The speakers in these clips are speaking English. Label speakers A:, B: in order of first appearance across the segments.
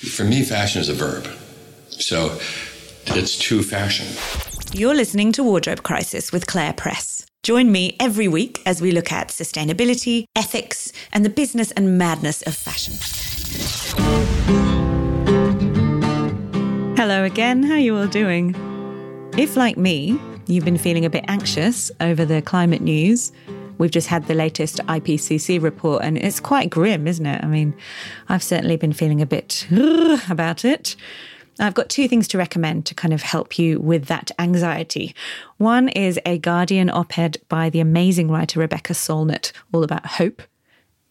A: For me, fashion is a verb. So it's to fashion.
B: You're listening to Wardrobe Crisis with Clare Press. Join me every week as we look at sustainability, ethics, and the business and madness of fashion. Hello again, how are you all doing? If, like me, you've been feeling a bit anxious over the climate news, we've just had the latest IPCC report and it's quite grim, isn't it? I mean, I've certainly been feeling a bit about it. I've got two things to recommend to kind of help you with that anxiety. One is a Guardian op ed by the amazing writer Rebecca Solnit, all about hope.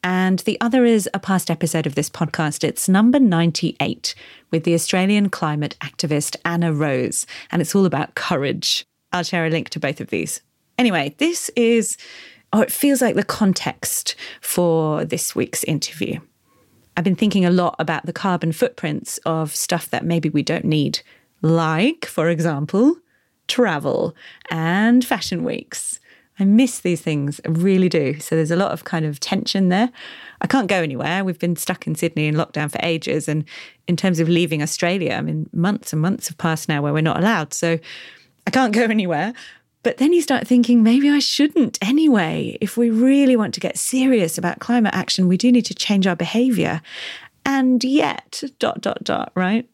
B: And the other is a past episode of this podcast. It's number 98 with the Australian climate activist Anna Rose, and it's all about courage. I'll share a link to both of these. Anyway, this is, or it feels like the context for this week's interview. I've been thinking a lot about the carbon footprints of stuff that maybe we don't need, like, for example, travel and fashion weeks. I miss these things, I really do. So there's a lot of kind of tension there. I can't go anywhere. We've been stuck in Sydney in lockdown for ages. And in terms of leaving Australia, I mean, months and months have passed now where we're not allowed. So I can't go anywhere. But then you start thinking, maybe I shouldn't anyway. If we really want to get serious about climate action, we do need to change our behavior. And yet, dot, dot, dot, right?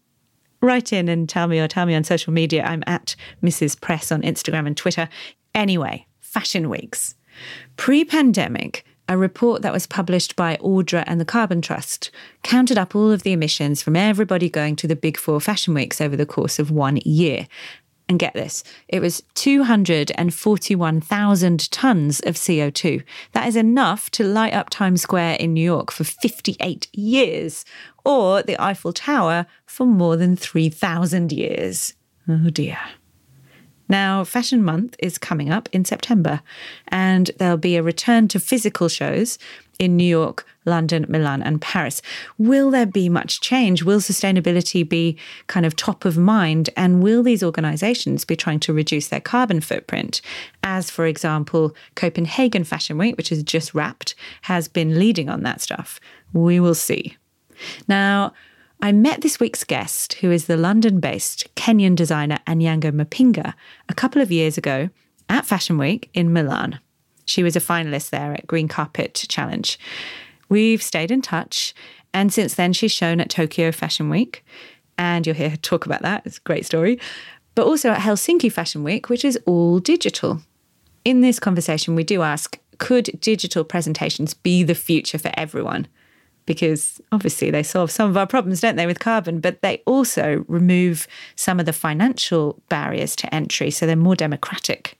B: Write in and tell me or tell me on social media. I'm at Mrs. Press on Instagram and Twitter. Anyway, fashion weeks. Pre pandemic, a report that was published by Ordre and the Carbon Trust counted up all of the emissions from everybody going to the big four fashion weeks over the course of one year. And get this, it was 241,000 tonnes of CO2. That is enough to light up Times Square in New York for 58 years, or the Eiffel Tower for more than 3,000 years. Oh dear. Now, Fashion Month is coming up in September, and there'll be a return to physical shows in New York, London, Milan, and Paris. Will there be much change? Will sustainability be kind of top of mind? And will these organizations be trying to reduce their carbon footprint? As, for example, Copenhagen Fashion Week, which has just wrapped, has been leading on that stuff. We will see. Now, I met this week's guest, who is the London based Kenyan designer Anyango Mpinga, a couple of years ago at Fashion Week in Milan. She was a finalist there at Green Carpet Challenge. We've stayed in touch, and since then, she's shown at Tokyo Fashion Week, and you'll hear her talk about that. It's a great story. But also at Helsinki Fashion Week, which is all digital. In this conversation, we do ask could digital presentations be the future for everyone? Because obviously they solve some of our problems, don't they, with carbon, but they also remove some of the financial barriers to entry, so they're more democratic.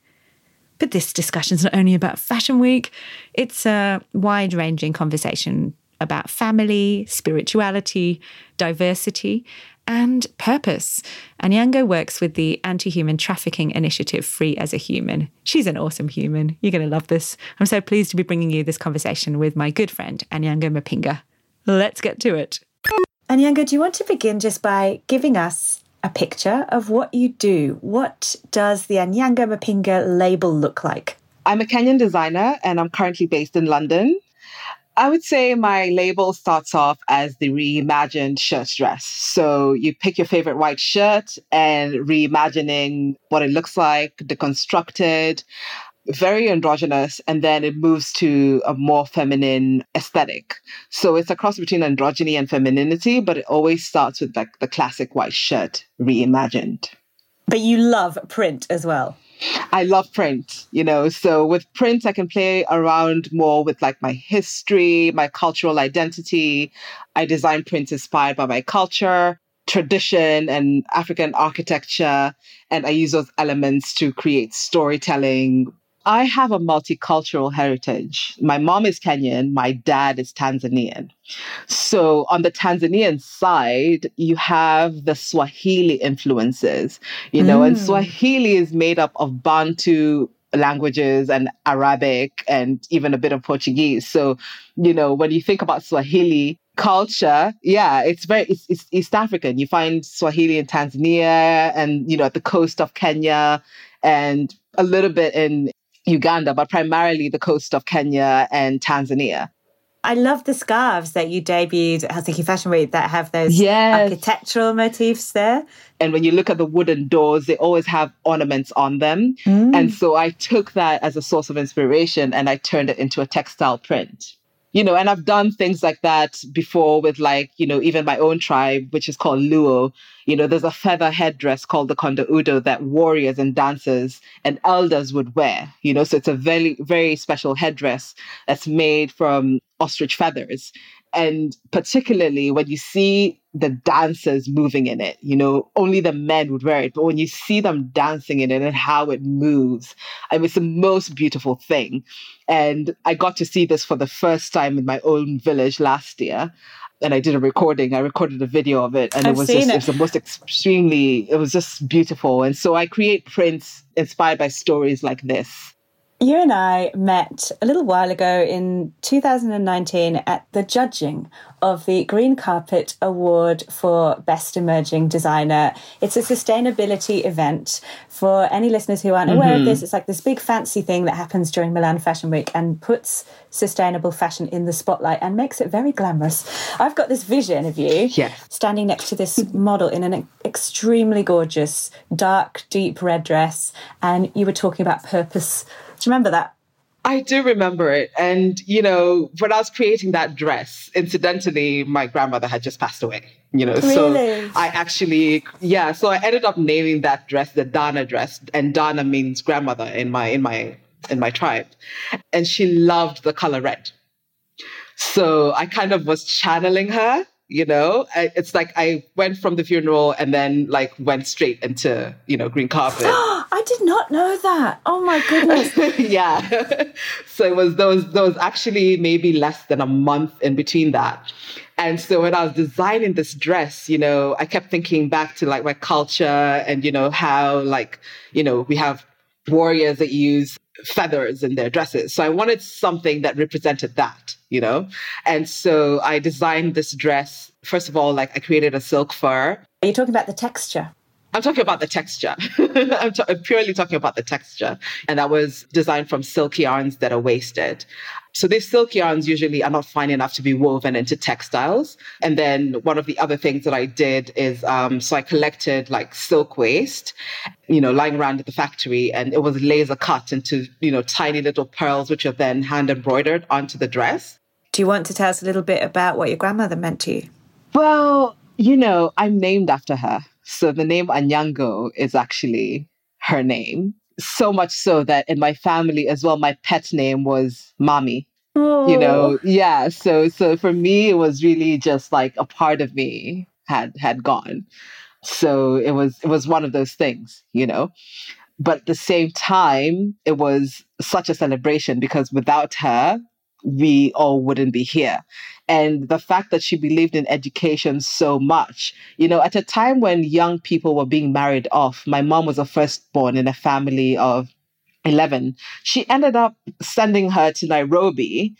B: But this discussion is not only about Fashion Week, it's a wide ranging conversation about family, spirituality, diversity, and purpose. Anyango works with the anti human trafficking initiative Free as a Human. She's an awesome human. You're going to love this. I'm so pleased to be bringing you this conversation with my good friend, Anyango Mpinga. Let's get to it. Anyango, do you want to begin just by giving us a picture of what you do. What does the Anyango Mpinga label look like?
C: I'm a Kenyan designer and I'm currently based in London. I would say my label starts off as the reimagined shirt dress. So you pick your favorite white shirt and reimagining what it looks like, deconstructed, very androgynous and then it moves to a more feminine aesthetic. So it's a cross between androgyny and femininity, but it always starts with like the classic white shirt reimagined.
B: But you love print as well.
C: I love print, you know. So with print, I can play around more with like my history, my cultural identity. I design prints inspired by my culture, tradition, and African architecture. And I use those elements to create storytelling, I have a multicultural heritage. My mom is Kenyan, my dad is Tanzanian. So, on the Tanzanian side, you have the Swahili influences, you know, mm. and Swahili is made up of Bantu languages and Arabic and even a bit of Portuguese. So, you know, when you think about Swahili, culture yeah it's very it's, it's, east african you find swahili in tanzania and you know at the coast of kenya and a little bit in Uganda, but primarily the coast of Kenya and Tanzania.
B: I love the scarves that you debuted at Helsinki Fashion Week that have those
C: Yes.
B: architectural motifs there.
C: And when you look at the wooden doors, they always have ornaments on them.
B: Mm.
C: And so I took that as a source of inspiration and I turned it into a textile print. You know, and I've done things like that before with like, you know, even my own tribe, which is called Luo. You know, there's a feather headdress called the Kondo Udo that warriors and dancers and elders would wear. You know, so it's a very, very special headdress that's made from ostrich feathers. And particularly when you see the dancers moving in it, you know, only the men would wear it. But when you see them dancing in it and how it moves, I mean, it's the most beautiful thing. And I got to see this for the first time in my own village last year. And I did a recording. I recorded a video of it, and
B: I've
C: it was just
B: it.
C: it was the most extremely. It was just beautiful. And so I create prints inspired by stories like this.
B: You and I met a little while ago in 2019 at the judging of the Green Carpet Award for Best Emerging Designer. It's a sustainability event. For any listeners who aren't aware of mm-hmm. this, it's like this big fancy thing that happens during Milan Fashion Week and puts sustainable fashion in the spotlight and makes it very glamorous. I've got this vision of you standing next to this model in an extremely gorgeous, dark, deep red dress, and you were talking about purpose. Do you remember that?
C: I do remember it. And, you know, when I was creating that dress, incidentally, my grandmother had just passed away, you know. So I actually, yeah, so I ended up naming that dress the Dana dress. And Dana means grandmother in my, in my, in my tribe. And she loved the color red. So I kind of was channeling her, you know. I, it's like I went from the funeral and then like went straight into, you know, green carpet.
B: I did not know that. Oh my goodness.
C: yeah. so it was those those actually maybe less than a month in between that. And so when I was designing this dress, you know, I kept thinking back to like my culture and you know how like, you know, we have warriors that use feathers in their dresses. So I wanted something that represented that, you know? And so I designed this dress. First of all, like I created a silk fur
B: Are you talking about the texture?
C: I'm talking about the texture. I'm, ta- I'm purely talking about the texture. And that was designed from silk yarns that are wasted. So these silk yarns usually are not fine enough to be woven into textiles. And then one of the other things that I did is, um, so I collected like silk waste, you know, lying around at the factory and it was laser cut into, you know, tiny little pearls, which are then hand embroidered onto the dress.
B: Do you want to tell us a little bit about what your grandmother meant to you?
C: Well, you know, I'm named after her. So the name Anyango is actually her name. So much so that in my family as well, my pet name was Mommy. You oh. know, yeah. So so for me, it was really just like a part of me had had gone. So it was it was one of those things, you know. But at the same time, it was such a celebration because without her, we all wouldn't be here and the fact that she believed in education so much. You know, at a time when young people were being married off, my mom was a firstborn in a family of 11. She ended up sending her to Nairobi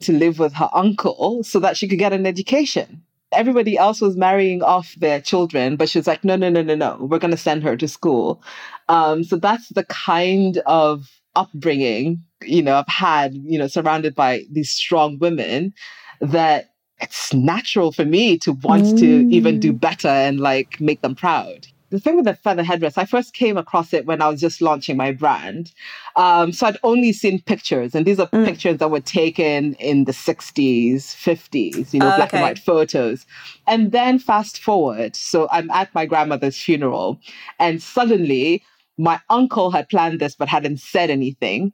C: to live with her uncle so that she could get an education. Everybody else was marrying off their children, but she was like, no, no, no, no, no, we're going to send her to school. Um, so that's the kind of upbringing, you know, I've had, you know, surrounded by these strong women that it's natural for me to want to even do better and like make them proud. The thing with the feather headdress, I first came across it when I was just launching my brand. Um, so I'd only seen pictures, and these are
B: Mm.
C: pictures that were taken in the 60s, 50s, you know,
B: Oh,
C: black and white photos. And then fast forward, so I'm at my grandmother's funeral, and suddenly my uncle had planned this but hadn't said anything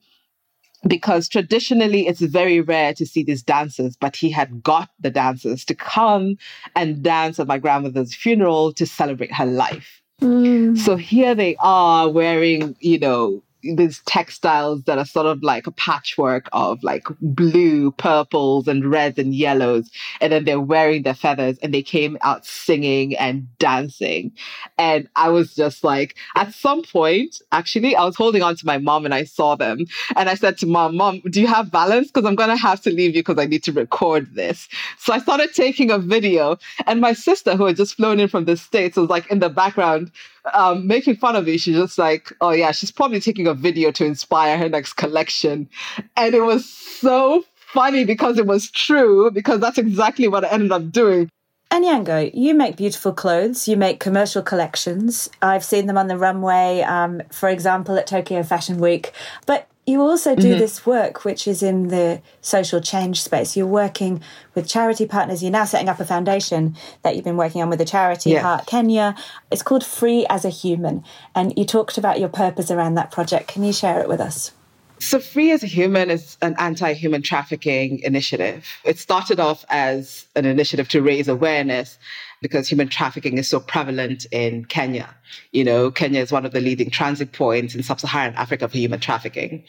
C: because traditionally it's very rare to see these dancers, but he had got the dancers to come and dance at my grandmother's funeral to celebrate her life. Mm. So here they are wearing, you know, these textiles that are sort of like a patchwork of like blue, purples, and reds and yellows. And then they're wearing their feathers and they came out singing and dancing. And I was just like, at some point, actually, I was holding on to my mom and I saw them. And I said to mom, Mom, do you have balance? Because I'm going to have to leave you because I need to record this. So I started taking a video. And my sister, who had just flown in from the States, was like in the background um, making fun of me. She's just like, oh, yeah, she's probably taking a video to inspire her next collection. And it was so funny because it was true, because that's exactly what I ended up doing.
B: Anyango, you make beautiful clothes. You make commercial collections. I've seen them on the runway, um, for example, at Tokyo Fashion Week. But you also do mm-hmm. this work, which is in the social change space. You're working with charity partners. You're now setting up a foundation that you've been working on with a charity, yeah. HAART Kenya. It's called Free as a Human. And you talked about your purpose around that project. Can you share it with us?
C: So, Free as a Human is an anti human trafficking initiative. It started off as an initiative to raise awareness because human trafficking is so prevalent in Kenya. You know, Kenya is one of the leading transit points in sub Saharan Africa for human trafficking.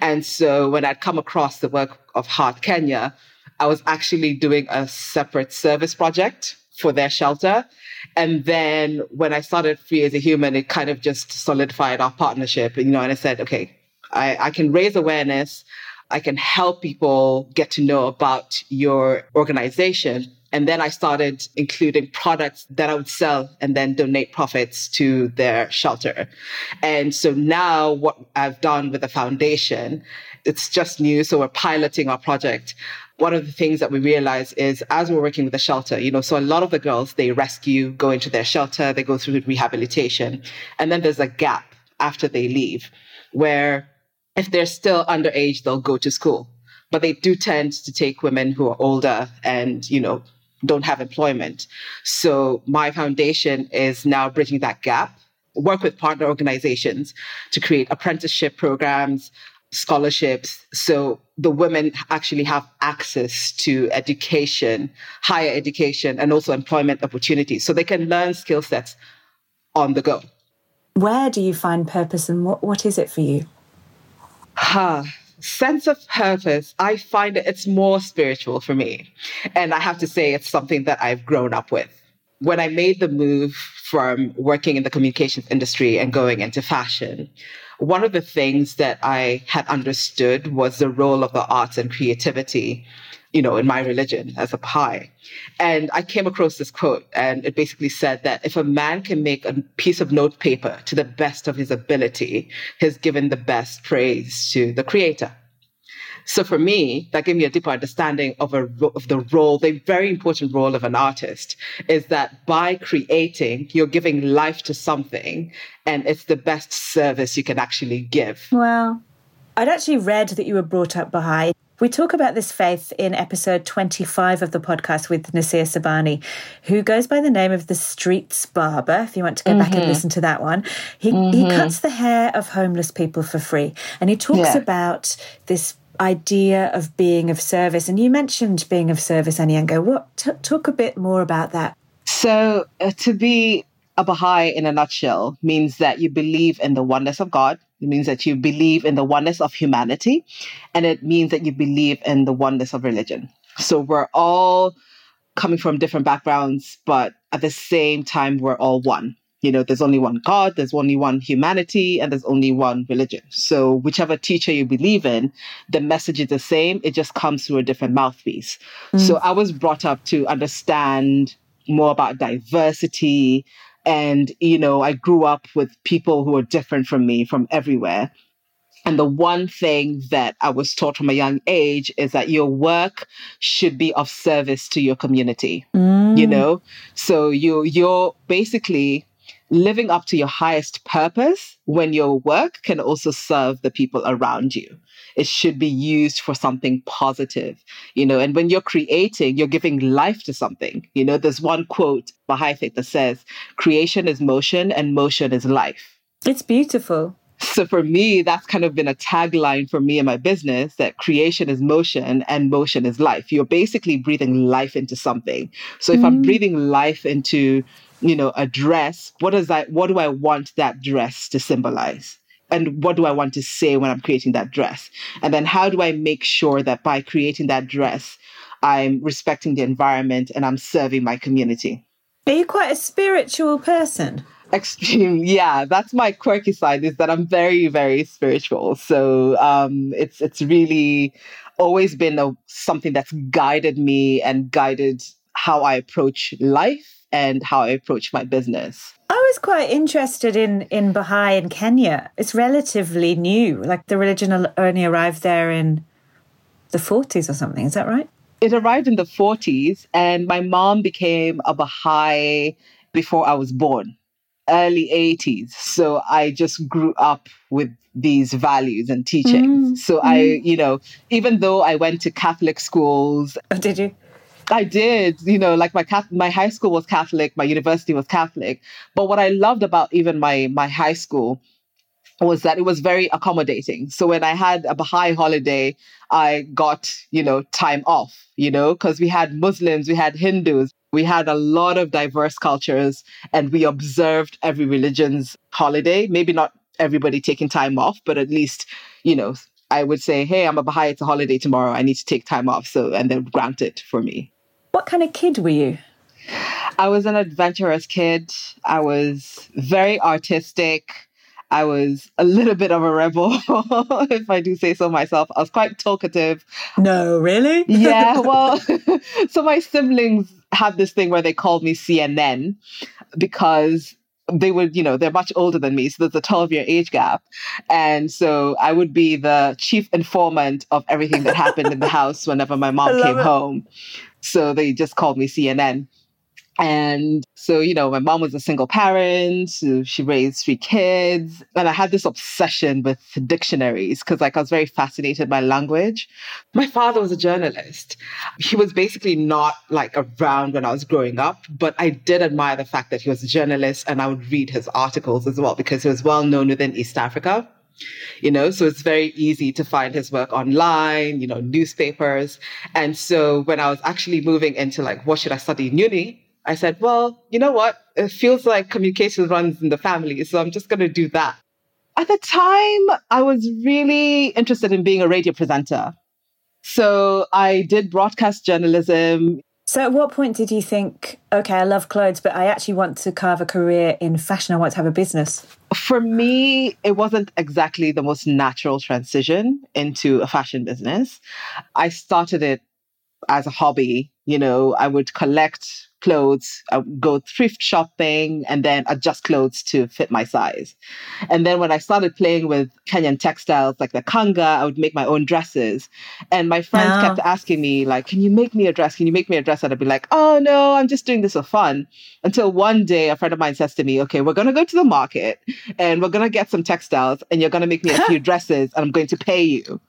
C: And so when I'd come across the work of HAART Kenya, I was actually doing a separate service project for their shelter. And then when I started Free as a Human, it kind of just solidified our partnership. You know, and I said, okay, I, I can raise awareness. I can help people get to know about your organization and then I started including products that I would sell and then donate profits to their shelter. And so now what I've done with the foundation, it's just new. So we're piloting our project. One of the things that we realize is as we're working with the shelter, you know, so a lot of the girls, they rescue, go into their shelter, they go through rehabilitation. And then there's a gap after they leave where if they're still underage, they'll go to school but they do tend to take women who are older and you know don't have employment. So my foundation is now bridging that gap, work with partner organizations to create apprenticeship programs, scholarships. So the women actually have access to education, higher education, and also employment opportunities. So they can learn skill sets on the go.
B: Where do you find purpose and what, what is it for you?
C: Huh sense of purpose, I find it's more spiritual for me. And I have to say, it's something that I've grown up with. When I made the move from working in the communications industry and going into fashion, one of the things that I had understood was the role of the arts and creativity you know, in my religion as a Baha'i. And I came across this quote, and it basically said that if a man can make a piece of note paper to the best of his ability, he's given the best praise to the creator. So for me, that gave me a deeper understanding of, a, of the role, the very important role of an artist is that by creating, you're giving life to something, and it's the best service you can actually give.
B: Well, I'd actually read that you were brought up Baha'i. We talk about this faith in episode 25 of the podcast with Nasir Sobhani, who goes by the name of the Streets Barber. If you want to go mm-hmm. back and mm-hmm. listen to that one, he, mm-hmm. he cuts the hair of homeless people for free. And he talks yeah. about this idea of being of service. And you mentioned being of service, Anyango. What t- talk a bit more about that?
C: So, uh, to be a Baha'i in a nutshell means that you believe in the oneness of God it means that you believe in the oneness of humanity, and it means that you believe in the oneness of religion. So we're all coming from different backgrounds, but at the same time, we're all one. You know, there's only one God, there's only one humanity, and there's only one religion. So, whichever teacher you believe in, the message is the same. It just comes through a different mouthpiece. Mm. So, I was brought up to understand more about diversity, and, you know, I grew up with people who were different from me from everywhere. And the one thing that I was taught from a young age is that your work should be of service to your community. Mm. You know? So you you're basically living up to your highest purpose when your work can also serve the people around you. It should be used for something positive, you know. And when you're creating, you're giving life to something. You know, there's one quote Baha'i faith that says, creation is motion and motion is life.
B: It's beautiful.
C: So for me, that's kind of been a tagline for me and my business that creation is motion and motion is life. You're basically breathing life into something. So if mm. I'm breathing life into you know, a dress, what does that what do I want that dress to symbolize? And what do I want to say when I'm creating that dress? And then how do I make sure that by creating that dress, I'm respecting the environment and I'm serving my community?
B: Are you quite a spiritual person?
C: Extreme, yeah. That's my quirky side is that I'm very, very spiritual. So um, it's it's really always been a, something that's guided me and guided how I approach life and how I approach my business.
B: I was quite interested in in Baha'i in Kenya. It's relatively new. Like the religion only arrived there in the 40s or something. Is that right?
C: It arrived in the 40s, and my mom became a Baha'i before I was born, early 80s. So I just grew up with these values and teachings. Mm. So mm. I, you know, even though I went to Catholic schools.
B: Oh, did you?
C: I did, you know, like my my high school was Catholic, my university was Catholic. But what I loved about even my my high school was that it was very accommodating. So when I had a Baha'i holiday, I got, you know, time off, you know, because we had Muslims, we had Hindus, we had a lot of diverse cultures, and we observed every religion's holiday. Maybe not everybody taking time off, but at least, you know, I would say, hey, I'm a Baha'i, it's a holiday tomorrow. I need to take time off. So, and then grant it for me.
B: What kind of kid were you?
C: I was an adventurous kid. I was very artistic. I was a little bit of a rebel, if I do say so myself. I was quite talkative.
B: No, really?
C: yeah, well, so my siblings have this thing where they called me CNN because they would, you know, they're much older than me. So there's a 12 year age gap. And so I would be the chief informant of everything that happened in the house whenever my mom came it. home. So they just called me CNN. And so, you know, my mom was a single parent. she raised three kids. And I had this obsession with dictionaries because, like, I was very fascinated by language. My father was a journalist. He was basically not like around when I was growing up, but I did admire the fact that he was a journalist and I would read his articles as well because he was well known within East Africa you know so it's very easy to find his work online you know newspapers and so when i was actually moving into like what should i study in uni I said, well, you know what? It feels like communication runs in the family. So I'm just going to do that. At the time, I was really interested in being a radio presenter. So I did broadcast journalism.
B: So at what point did you think, okay, I love clothes, but I actually want to carve a career in fashion? I want to have a business?
C: For me, it wasn't exactly the most natural transition into a fashion business. I started it as a hobby. You know, I would collect clothes, I would go thrift shopping and then adjust clothes to fit my size. And then when I started playing with Kenyan textiles like the kanga, I would make my own dresses. And my friends wow. kept asking me, like, can you make me a dress? Can you make me a dress? And I'd be like, oh no, I'm just doing this for fun. Until one day a friend of mine says to me, okay, we're gonna go to the market and we're gonna get some textiles and you're gonna make me a few dresses and I'm going to pay you.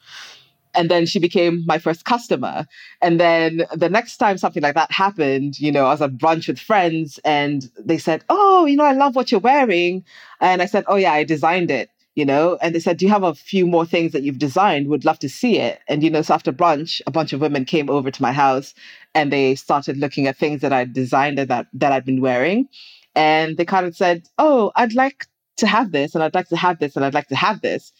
C: And then she became my first customer. And then the next time something like that happened, you know, I was at brunch with friends and they said, Oh, you know, I love what you're wearing. And I said, Oh, yeah, I designed it, you know. And they said, Do you have a few more things that you've designed? Would love to see it. And, you know, so after brunch, a bunch of women came over to my house and they started looking at things that I designed and that, that I'd been wearing. And they kind of said, Oh, I'd like to have this and I'd like to have this and I'd like to have this.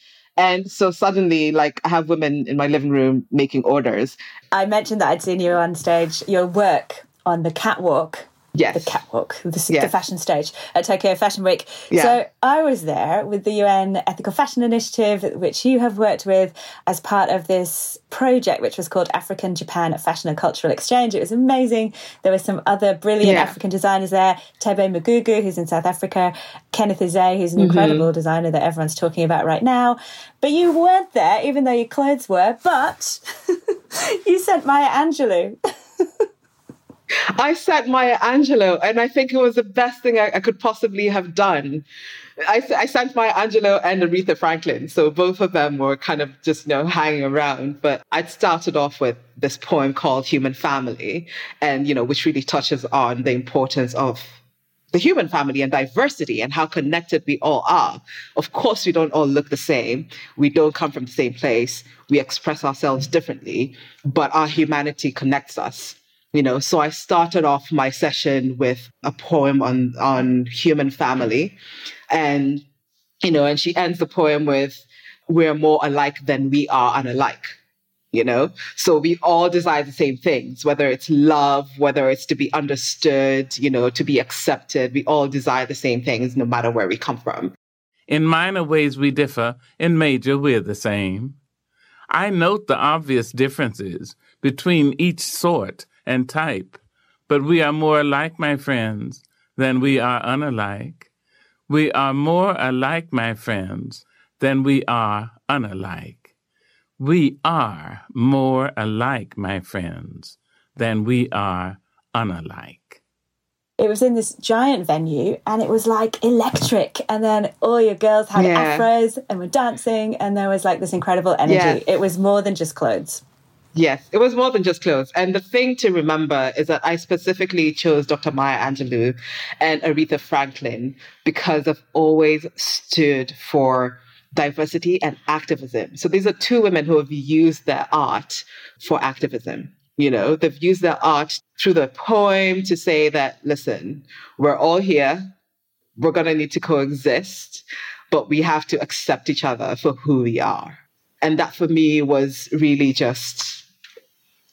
C: And so suddenly, like, I have women in my living room making orders.
B: I mentioned that I'd seen you on stage, your work on the catwalk
C: Yes.
B: The catwalk, the, yes. the, fashion stage at Tokyo Fashion Week. Yeah. So I was there with the UN Ethical Fashion Initiative, which you have worked with as part of this project, which was called African Japan Fashion and Cultural Exchange. It was amazing. There were some other brilliant yeah. African designers there. Thebe Magugu, who's in South Africa, Kenneth Ize, who's an mm-hmm. incredible designer that everyone's talking about right now. But you weren't there, even though your clothes were, but you sent Maya Angelou.
C: I sat Maya Angelou, and I think it was the best thing I, I could possibly have done. I, I sent Maya Angelou and Aretha Franklin, so both of them were kind of just you know hanging around. But I'd started off with this poem called "Human Family," and you know which really touches on the importance of the human family and diversity and how connected we all are. Of course, we don't all look the same. We don't come from the same place. We express ourselves differently, but our humanity connects us you know so i started off my session with a poem on on human family. And you know and she ends the poem with we're more alike than we are unalike you know? So we all desire the same things whether it's love whether it's to be understood you know to be accepted we all desire the same things no matter where we come from.
D: In minor ways we differ. In major we're the same. I note the obvious differences between each sort and type, but we are more alike, my friends, than we are unalike. We are more alike, my friends, than we are unalike. We are more alike, my friends, than we are unalike
B: it was in this giant venue and it was like electric and then all your girls had yeah. afros and were dancing and there was like this incredible energy yes. it was more than just clothes
C: yes it was more than just clothes and the thing to remember is that i specifically chose dr maya angelou and aretha franklin because i've always stood for diversity and activism so these are two women who have used their art for activism you know, they've used their art through the poem to say that, listen, we're all here. We're going to need to coexist, but we have to accept each other for who we are. And that for me was really just,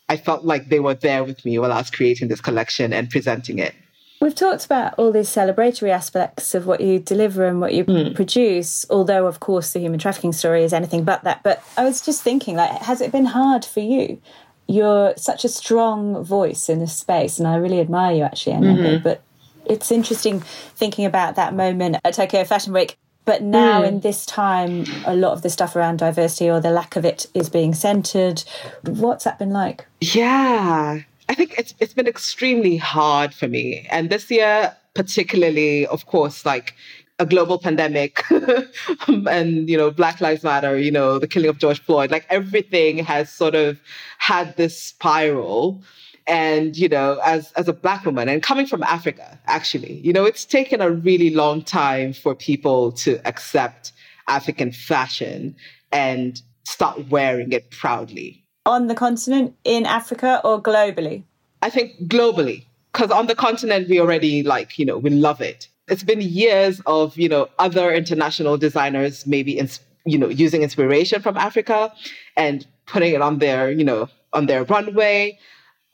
C: I felt like they were there with me while I was creating this collection and presenting it.
B: We've talked about all these celebratory aspects of what you deliver and what you mm. produce, although, of course, the human trafficking story is anything but that. But I was just thinking, like, has it been hard for you you're such a strong voice in this space, and I really admire you actually, mm-hmm. But it's interesting thinking about that moment at Tokyo Fashion Week. But now, mm. in this time, a lot of the stuff around diversity or the lack of it is being centered. What's that been like?
C: Yeah, I think it's it's been extremely hard for me, and this year particularly, of course, like a global pandemic and you know black lives matter you know the killing of george floyd like everything has sort of had this spiral and you know as as a black woman and coming from africa actually you know it's taken a really long time for people to accept african fashion and start wearing it proudly.
B: On the continent in africa or globally?
C: I think globally because on the continent we already like you know we love it. It's been years of you know other international designers maybe in, you know using inspiration from Africa and putting it on their you know on their runway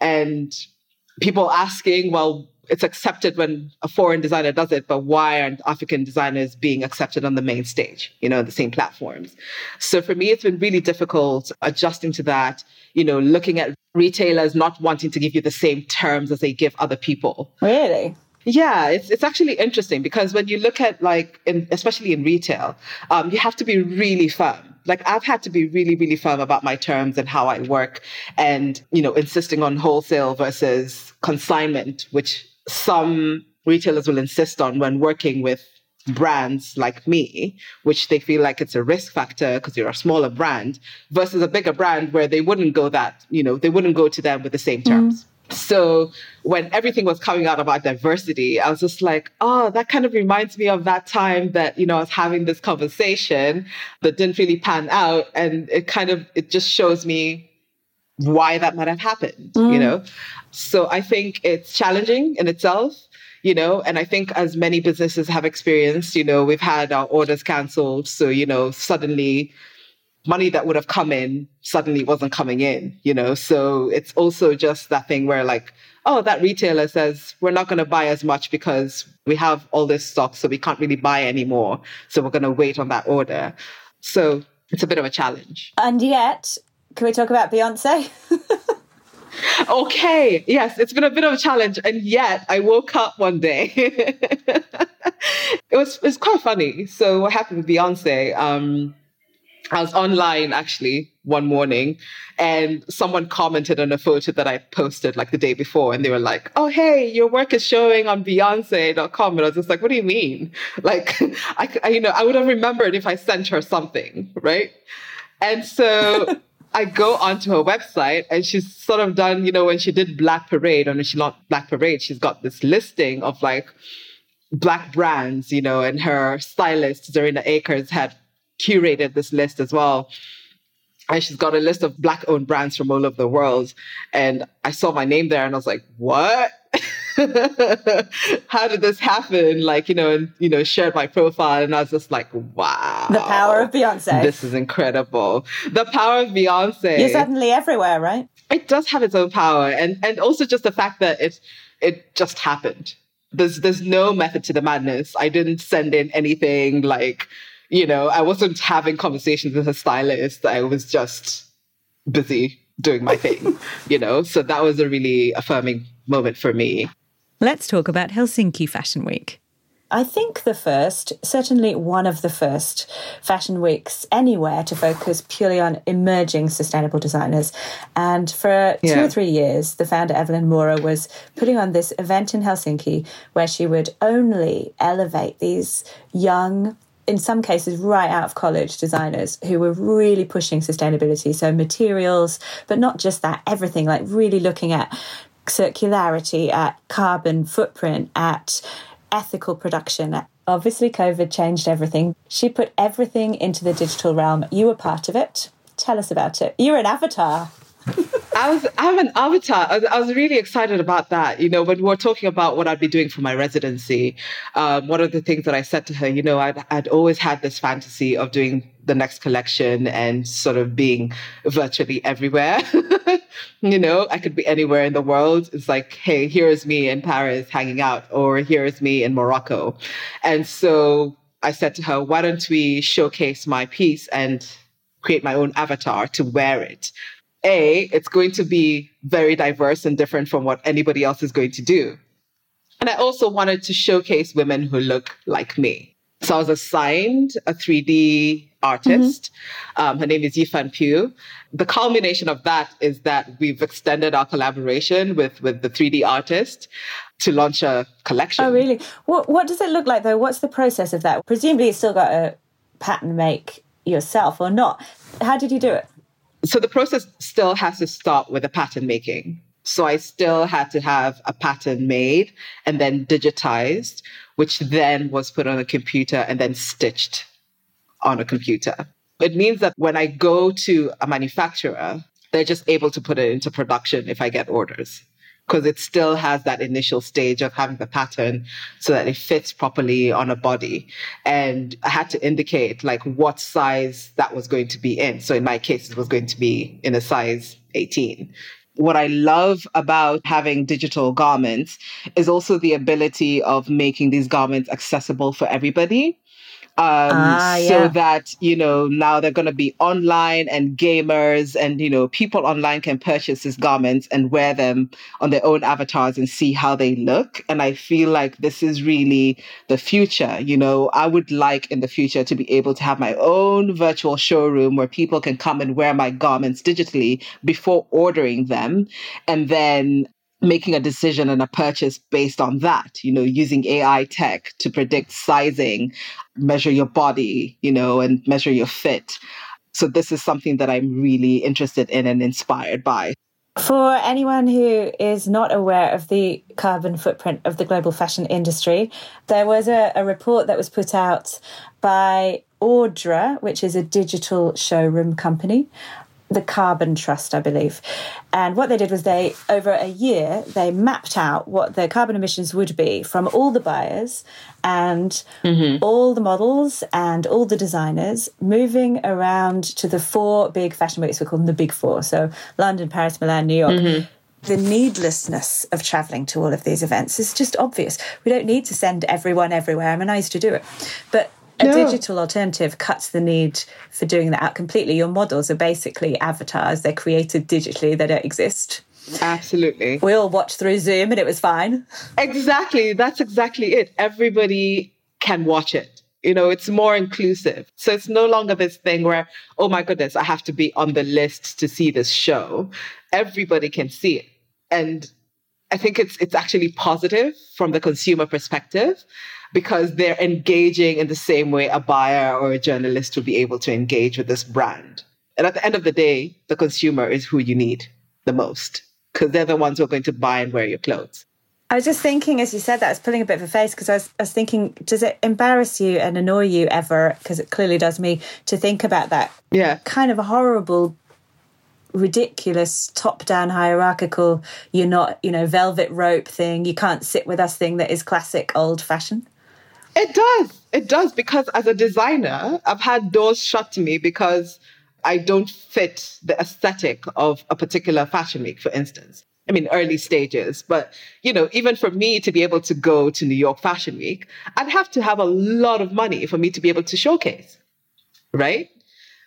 C: and people asking well it's accepted when a foreign designer does it but why aren't african designers being accepted on the main stage you know the same platforms? So for me it's been really difficult adjusting to that you know looking at retailers not wanting to give you the same terms as they give other people.
B: Really
C: yeah, it's it's actually interesting because when you look at like, in, especially in retail, um, you have to be really firm. Like I've had to be really, really firm about my terms and how I work, and you know, insisting on wholesale versus consignment, which some retailers will insist on when working with brands like me, which they feel like it's a risk factor because you're a smaller brand, versus a bigger brand where they wouldn't go that, you know, they wouldn't go to them with the same terms. Mm. So when everything was coming out about diversity, I was just like, oh, that kind of reminds me of that time that, you know, I was having this conversation that didn't really pan out. And it kind of, it just shows me why that might have happened, mm. you know? So I think it's challenging in itself, you know, and I think as many businesses have experienced, you know, we've had our orders canceled. So, you know, suddenly money that would have come in suddenly wasn't coming in, you know? So it's also just that thing where like, oh, that retailer says we're not going to buy as much because we have all this stock, so we can't really buy anymore. So we're going to wait on that order. So it's a bit of a challenge.
B: And yet, can we talk about Beyonce?
C: okay, yes, it's been a bit of a challenge. And yet I woke up one day. it was it's quite funny. So what happened with Beyonce? Um, I was online actually one morning and someone commented on a photo that I posted like the day before and they were like, Oh, hey, your work is showing on Beyonce.com. And I was just like, What do you mean? Like, I, I you know, I would have remembered if I sent her something, right? And so I go onto her website and she's sort of done, you know, when she did Black Parade, or when she launched Black Parade, she's got this listing of like black brands, you know, and her stylist, Zerina Akers, had curated this list as well. And she's got a list of black owned brands from all over the world. And I saw my name there and I was like, what? How did this happen? Like, you know, and, you know, shared my profile. And I was just like, wow.
B: The power of Beyonce.
C: This is incredible. The power of Beyonce.
B: You're suddenly everywhere, right?
C: It does have its own power. And, and also just the fact that it, it just happened. There's, there's no method to the madness. I didn't send in anything like, you know, I wasn't having conversations with a stylist. I was just busy doing my thing, you know? So that was a really affirming moment for me.
B: Let's talk about Helsinki Fashion Week. I think the first, certainly one of the first fashion weeks anywhere to focus purely on emerging sustainable designers. And for yeah. two or three years, the founder, Evelyn Mora, was putting on this event in Helsinki where she would only elevate these young in some cases right out of college designers who were really pushing sustainability so materials but not just that everything like really looking at circularity, at carbon footprint, at ethical production. Obviously, COVID changed everything. She put everything into the digital realm. You were part of it. Tell us about it. You're an avatar.
C: I was I'm an avatar. I was, I was, really excited about that. You know, when we were talking about what I'd be doing for my residency, um, one of the things that I said to her, you know, I'd, I'd always had this fantasy of doing the next collection and sort of being virtually everywhere. you know, I could be anywhere in the world. It's like, hey, here is me in Paris hanging out, or here is me in Morocco. And so I said to her, why don't we showcase my piece and create my own avatar to wear it a, it's going to be very diverse and different from what anybody else is going to do. And I also wanted to showcase women who look like me. So I was assigned a 3D artist. Mm-hmm. Um, her name is Yifan Pugh. The culmination of that is that we've extended our collaboration with, with the 3D artist to launch a collection.
B: Oh, really? What, what does it look like, though? What's the process of that? Presumably, you still got a pattern make yourself or not. How did you do it?
C: So the process still has to start with the pattern making. So I still had to have a pattern made and then digitized, which then was put on a computer and then stitched on a computer. It means that when I go to a manufacturer, they're just able to put it into production if I get orders because it still has that initial stage of having the pattern so that it fits properly on a body. And I had to indicate like what size that was going to be in. So in my case, it was going to be in a size 18. What I love about having digital garments is also the ability of making these garments accessible for everybody um, ah, yeah. so that you know now they're going to be online and gamers and you know people online can purchase these garments and wear them on their own avatars and see how they look and i feel like this is really the future you know i would like in the future to be able to have my own virtual showroom where people can come and wear my garments digitally before ordering them and then making a decision and a purchase based on that, you know, using AI tech to predict sizing, measure your body, you know, and measure your fit. So this is something that I'm really interested in and inspired by.
B: For anyone who is not aware of the carbon footprint of the global fashion industry, there was a, a report that was put out by Ordre, which is a digital showroom company, the Carbon Trust, I believe. And what they did was they, over a year, they mapped out what their carbon emissions would be from all the buyers and mm-hmm. all the models and all the designers moving around to the four big fashion weeks. We call them the big four. So London, Paris, Milan, New York. Mm-hmm the needlessness of traveling to all of these events is just obvious. We don't need to send everyone everywhere. I mean, I used to do it. But a digital alternative cuts the need for doing that out completely. Your models are basically avatars, they're created digitally, they don't exist.
C: Absolutely.
B: We all watched through Zoom and it was fine.
C: Exactly. That's exactly it. Everybody can watch it. You know, it's more inclusive. So it's no longer this thing where, oh my goodness, I have to be on the list to see this show. Everybody can see it. And I think it's it's actually positive from the consumer perspective because they're engaging in the same way a buyer or a journalist would be able to engage with this brand. And at the end of the day, the consumer is who you need the most because they're the ones who are going to buy and wear your clothes.
B: I was just thinking, as you said that, I was pulling a bit of a face because I was, I was thinking, does it embarrass you and annoy you ever? Because it clearly does me to think about that.
C: Yeah.
B: Kind of a horrible, ridiculous, top down hierarchical, you're not, you know, velvet rope thing, you can't sit with us thing that is classic old fashioned.
C: It does. It does because as a designer, I've had doors shut to me because I don't fit the aesthetic of a particular fashion week, for instance. I mean, early stages, but you know, even for me to be able to go to New York Fashion Week, I'd have to have a lot of money for me to be able to showcase, right?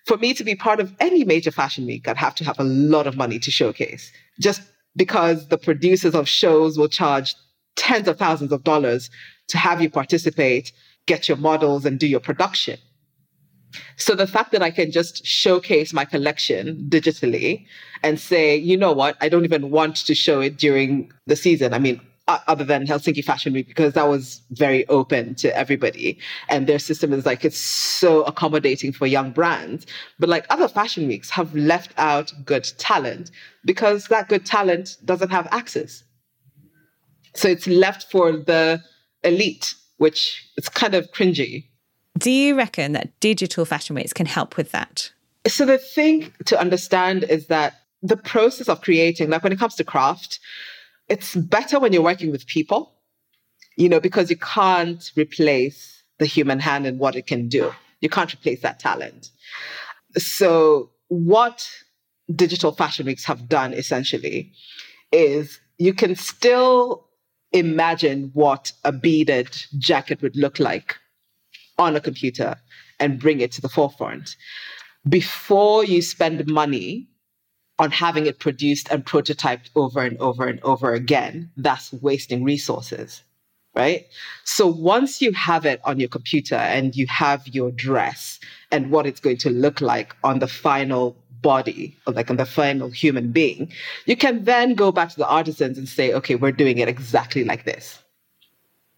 C: For me to be part of any major fashion week, I'd have to have a lot of money to showcase just because the producers of shows will charge tens of thousands of dollars to have you participate, get your models, and do your production. So the fact that I can just showcase my collection digitally and say, you know what, I don't even want to show it during the season. I mean, other than Helsinki Fashion Week, because that was very open to everybody. And their system is like, it's so accommodating for young brands. But like other fashion weeks have left out good talent because that good talent doesn't have access. So it's left for the elite, which is kind of cringy.
B: Do you reckon that digital fashion weeks can help with that?
C: So the thing to understand is that the process of creating, like when it comes to craft, it's better when you're working with people, you know, because you can't replace the human hand and what it can do. You can't replace that talent. So, what digital fashion weeks have done essentially is you can still imagine what a beaded jacket would look like on a computer and bring it to the forefront. Before you spend money on having it produced and prototyped over and over and over again, that's wasting resources, right? So once you have it on your computer and you have your dress and what it's going to look like on the final body, or like on the final human being, you can then go back to the artisans and say, okay, we're doing it exactly like this.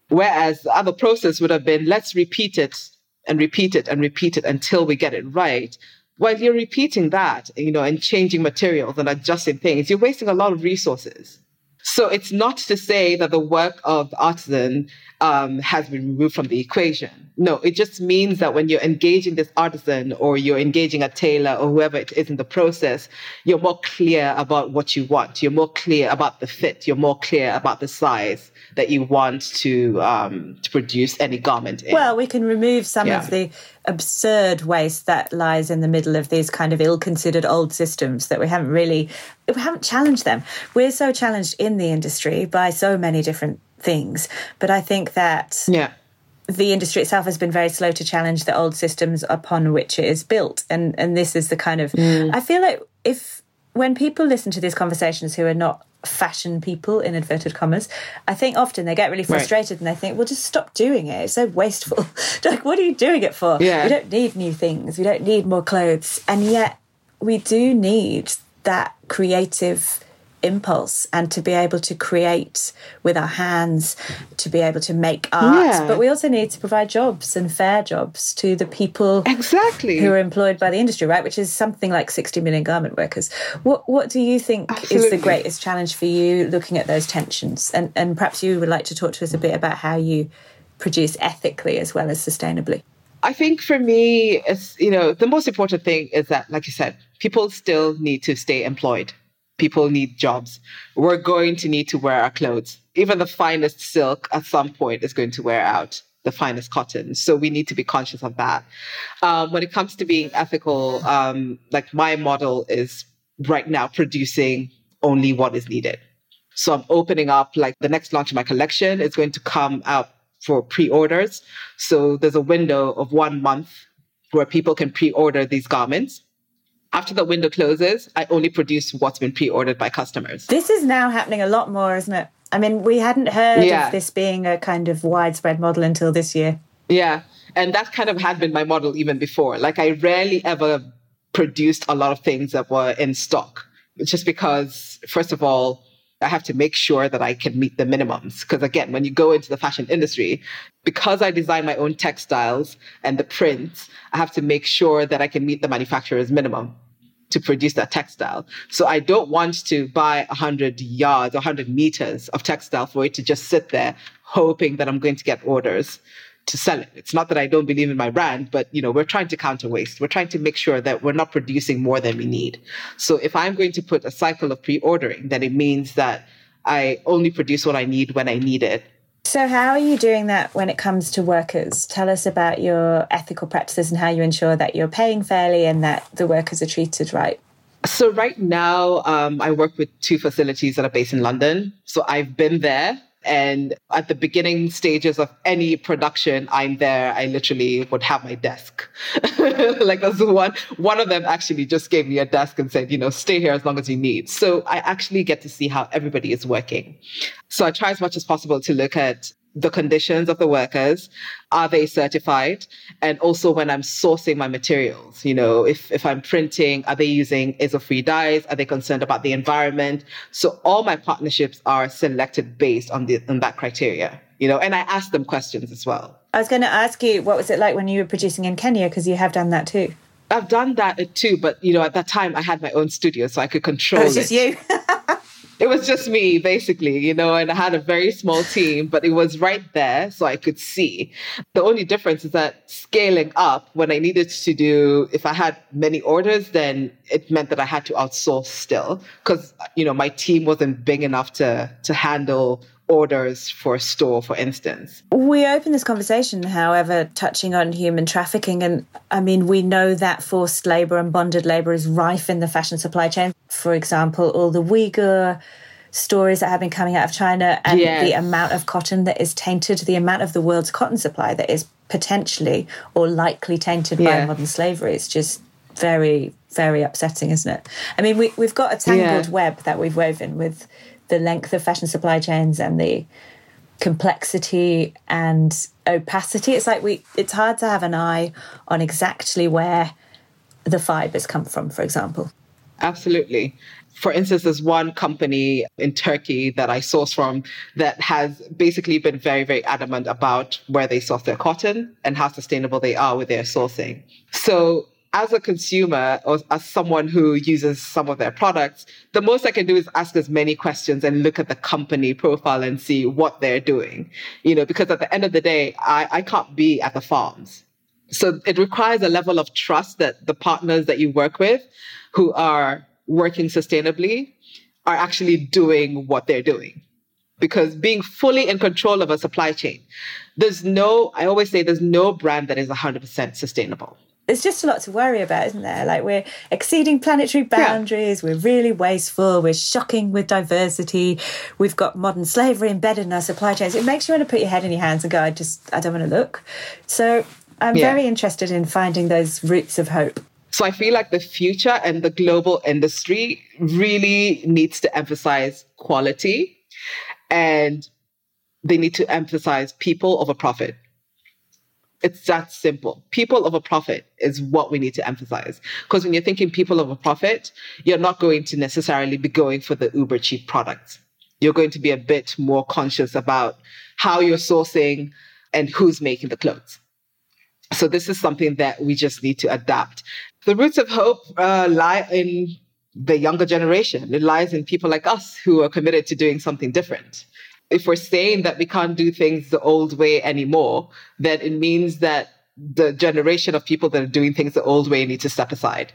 C: Whereas the other process would have been, let's repeat it and repeat it and repeat it until we get it right while you're repeating that, you know, and changing materials and adjusting things, you're wasting a lot of resources. So it's not to say that the work of the artisan um, has been removed from the equation. No, it just means that when you're engaging this artisan or you're engaging a tailor or whoever it is in the process, you're more clear about what you want. You're more clear about the fit. You're more clear about the size that you want to um, to produce any garment in.
B: Well, we can remove some yeah. of the absurd waste that lies in the middle of these kind of ill-considered old systems that we haven't really we haven't challenged them. We're so challenged in the industry by so many different things, but I think that
C: yeah.
B: the industry itself has been very slow to challenge the old systems upon which it is built. And and this is the kind of mm. i feel like if when people listen to these conversations who are not fashion people in inverted commas i think often they get really frustrated right. and they think well just stop doing it. It's so wasteful. Like what are you doing it for?
C: Yeah.
B: we don't need new things. We don't need more clothes. And yet we do need that creative impulse and to be able to create with our hands, to be able to make art. Yeah. But we also need to provide jobs and fair jobs to the people
C: exactly
B: who are employed by the industry, right? Which is something like 60 million garment workers. What what do you think Absolutely. is the greatest challenge for you looking at those tensions? And and perhaps you would like to talk to us a bit about how you produce ethically as well as sustainably.
C: I think for me, it's, you know, the most important thing is that, like you said, people still need to stay employed people need jobs. We're going to need to wear our clothes. Even the finest silk at some point is going to wear out the finest cotton. So we need to be conscious of that. Um, when it comes to being ethical, um, like my model is right now producing only what is needed. So I'm opening up like the next launch of my collection is going to come out for pre-orders. So there's a window of one month where people can pre-order these garments after the window closes, I only produce what's been pre ordered by customers.
B: This is now happening a lot more, isn't it? I mean, we hadn't heard yeah. of this being a kind of widespread model until this year.
C: Yeah. And that kind of had been my model even before. Like, I rarely ever produced a lot of things that were in stock, just because, first of all, I have to make sure that I can meet the minimums. Because again, when you go into the fashion industry, because I design my own textiles and the prints, I have to make sure that I can meet the manufacturer's minimum to produce that textile. So I don't want to buy 100 yards or 100 meters of textile for it to just sit there hoping that I'm going to get orders to sell it. It's not that I don't believe in my brand, but you know, we're trying to counter waste. We're trying to make sure that we're not producing more than we need. So if I'm going to put a cycle of pre-ordering, then it means that I only produce what I need when I need it.
B: So how are you doing that when it comes to workers? Tell us about your ethical practices and how you ensure that you're paying fairly and that the workers are treated right.
C: So right now, um, I work with two facilities that are based in London. So I've been there and at the beginning stages of any production, I'm there. I literally would have my desk. like that's the one one of them actually just gave me a desk and said, you know, stay here as long as you need. So I actually get to see how everybody is working. So I try as much as possible to look at the conditions of the workers are they certified? And also when i'm sourcing my materials you know if, if i'm printing are they using azo-free dyes? Are they concerned about the environment? So all my partnerships are selected based on the on that criteria you know and i ask them questions as well.
B: I was going to ask you what was it like when you were producing in kenya? Because you have done that too.
C: I've done that uh, too, but you know, at that time I had my own studio, so I could oh, control.
B: Oh, it was just you.
C: it was just me basically you know and i had a very small team but it was right there so i could see the only difference is that scaling up when i needed to do if i had many orders then it meant that i had to outsource still because you know my team wasn't big enough to to handle orders for a store, for instance.
B: We open this conversation, however, touching on human trafficking. And I mean, we know that forced labor and bonded labor is rife in the fashion supply chain. For example, all the Uyghur stories that have been coming out of China and yes. the amount of cotton that is tainted, the amount of the world's cotton supply that is potentially or likely tainted yeah. by modern slavery. It's just very, very upsetting, isn't it? I mean, we, we've got a tangled yeah. web that we've woven with the length of fashion supply chains and the complexity and opacity. It's like we it's hard to have an eye on exactly where the fibers come from, for example.
C: Absolutely. For instance, there's one company in Turkey that I source from that has basically been very, very adamant about where they source their cotton and how sustainable they are with their sourcing. So as a consumer or as someone who uses some of their products, the most I can do is ask as many questions and look at the company profile and see what they're doing. You know, because at the end of the day, I, I can't be at the farms. So it requires a level of trust that the partners that you work with who are working sustainably are actually doing what they're doing. Because being fully in control of a supply chain, there's no, I always say there's no brand that is 100% sustainable
B: there's just a lot to worry about, isn't there? Like we're exceeding planetary boundaries, yeah. we're really wasteful, we're shocking with diversity, we've got modern slavery embedded in our supply chains. It makes you want to put your head in your hands and go, I just, I don't want to look. So I'm yeah. very interested in finding those roots of hope.
C: So I feel like the future and the global industry really needs to emphasize quality and they need to emphasize people over profit. It's that simple. People of a profit is what we need to emphasize. Because when you're thinking people of a profit, you're not going to necessarily be going for the uber cheap products. You're going to be a bit more conscious about how you're sourcing and who's making the clothes. So this is something that we just need to adapt. The roots of hope uh, lie in the younger generation. It lies in people like us who are committed to doing something different if we're saying that we can't do things the old way anymore, then it means that the generation of people that are doing things the old way need to step aside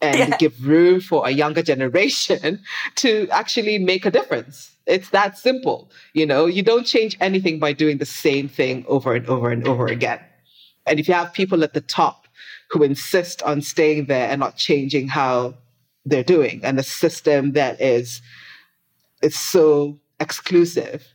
C: and yeah. give room for a younger generation to actually make a difference. It's that simple. You know, you don't change anything by doing the same thing over and over and over again. And if you have people at the top who insist on staying there and not changing how they're doing, and a system that is is so exclusive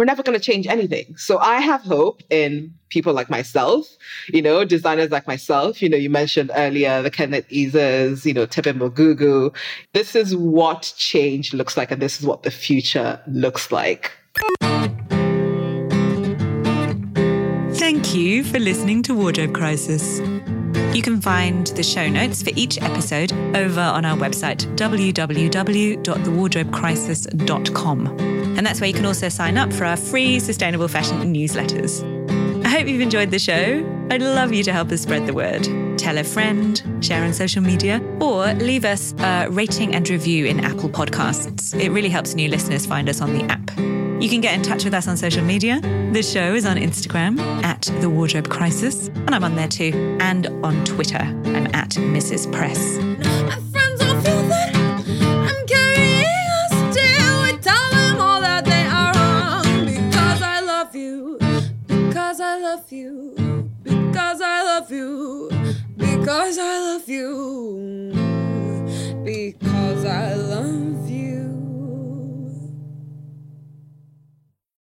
C: we're never going to change anything. So I have hope in people like myself, you know, designers like myself. You know, you mentioned earlier the Kenneth Izes, you know, Thebe Magugu. This is what change looks like, and this is what the future looks like.
B: Thank you for listening to Wardrobe Crisis. You can find the show notes for each episode over on our website, www.thewardrobecrisis.com. And that's where you can also sign up for our free sustainable fashion newsletters. I hope you've enjoyed the show. I'd love you to help us spread the word. Tell a friend, share on social media, or leave us a rating and review in Apple Podcasts. It really helps new listeners find us on the app. You can get in touch with us on social media. The show is on Instagram at The Wardrobe Crisis, and I'm on there too, and on Twitter. I'm at Mrs. Press.
E: because I love you because I love you because I love you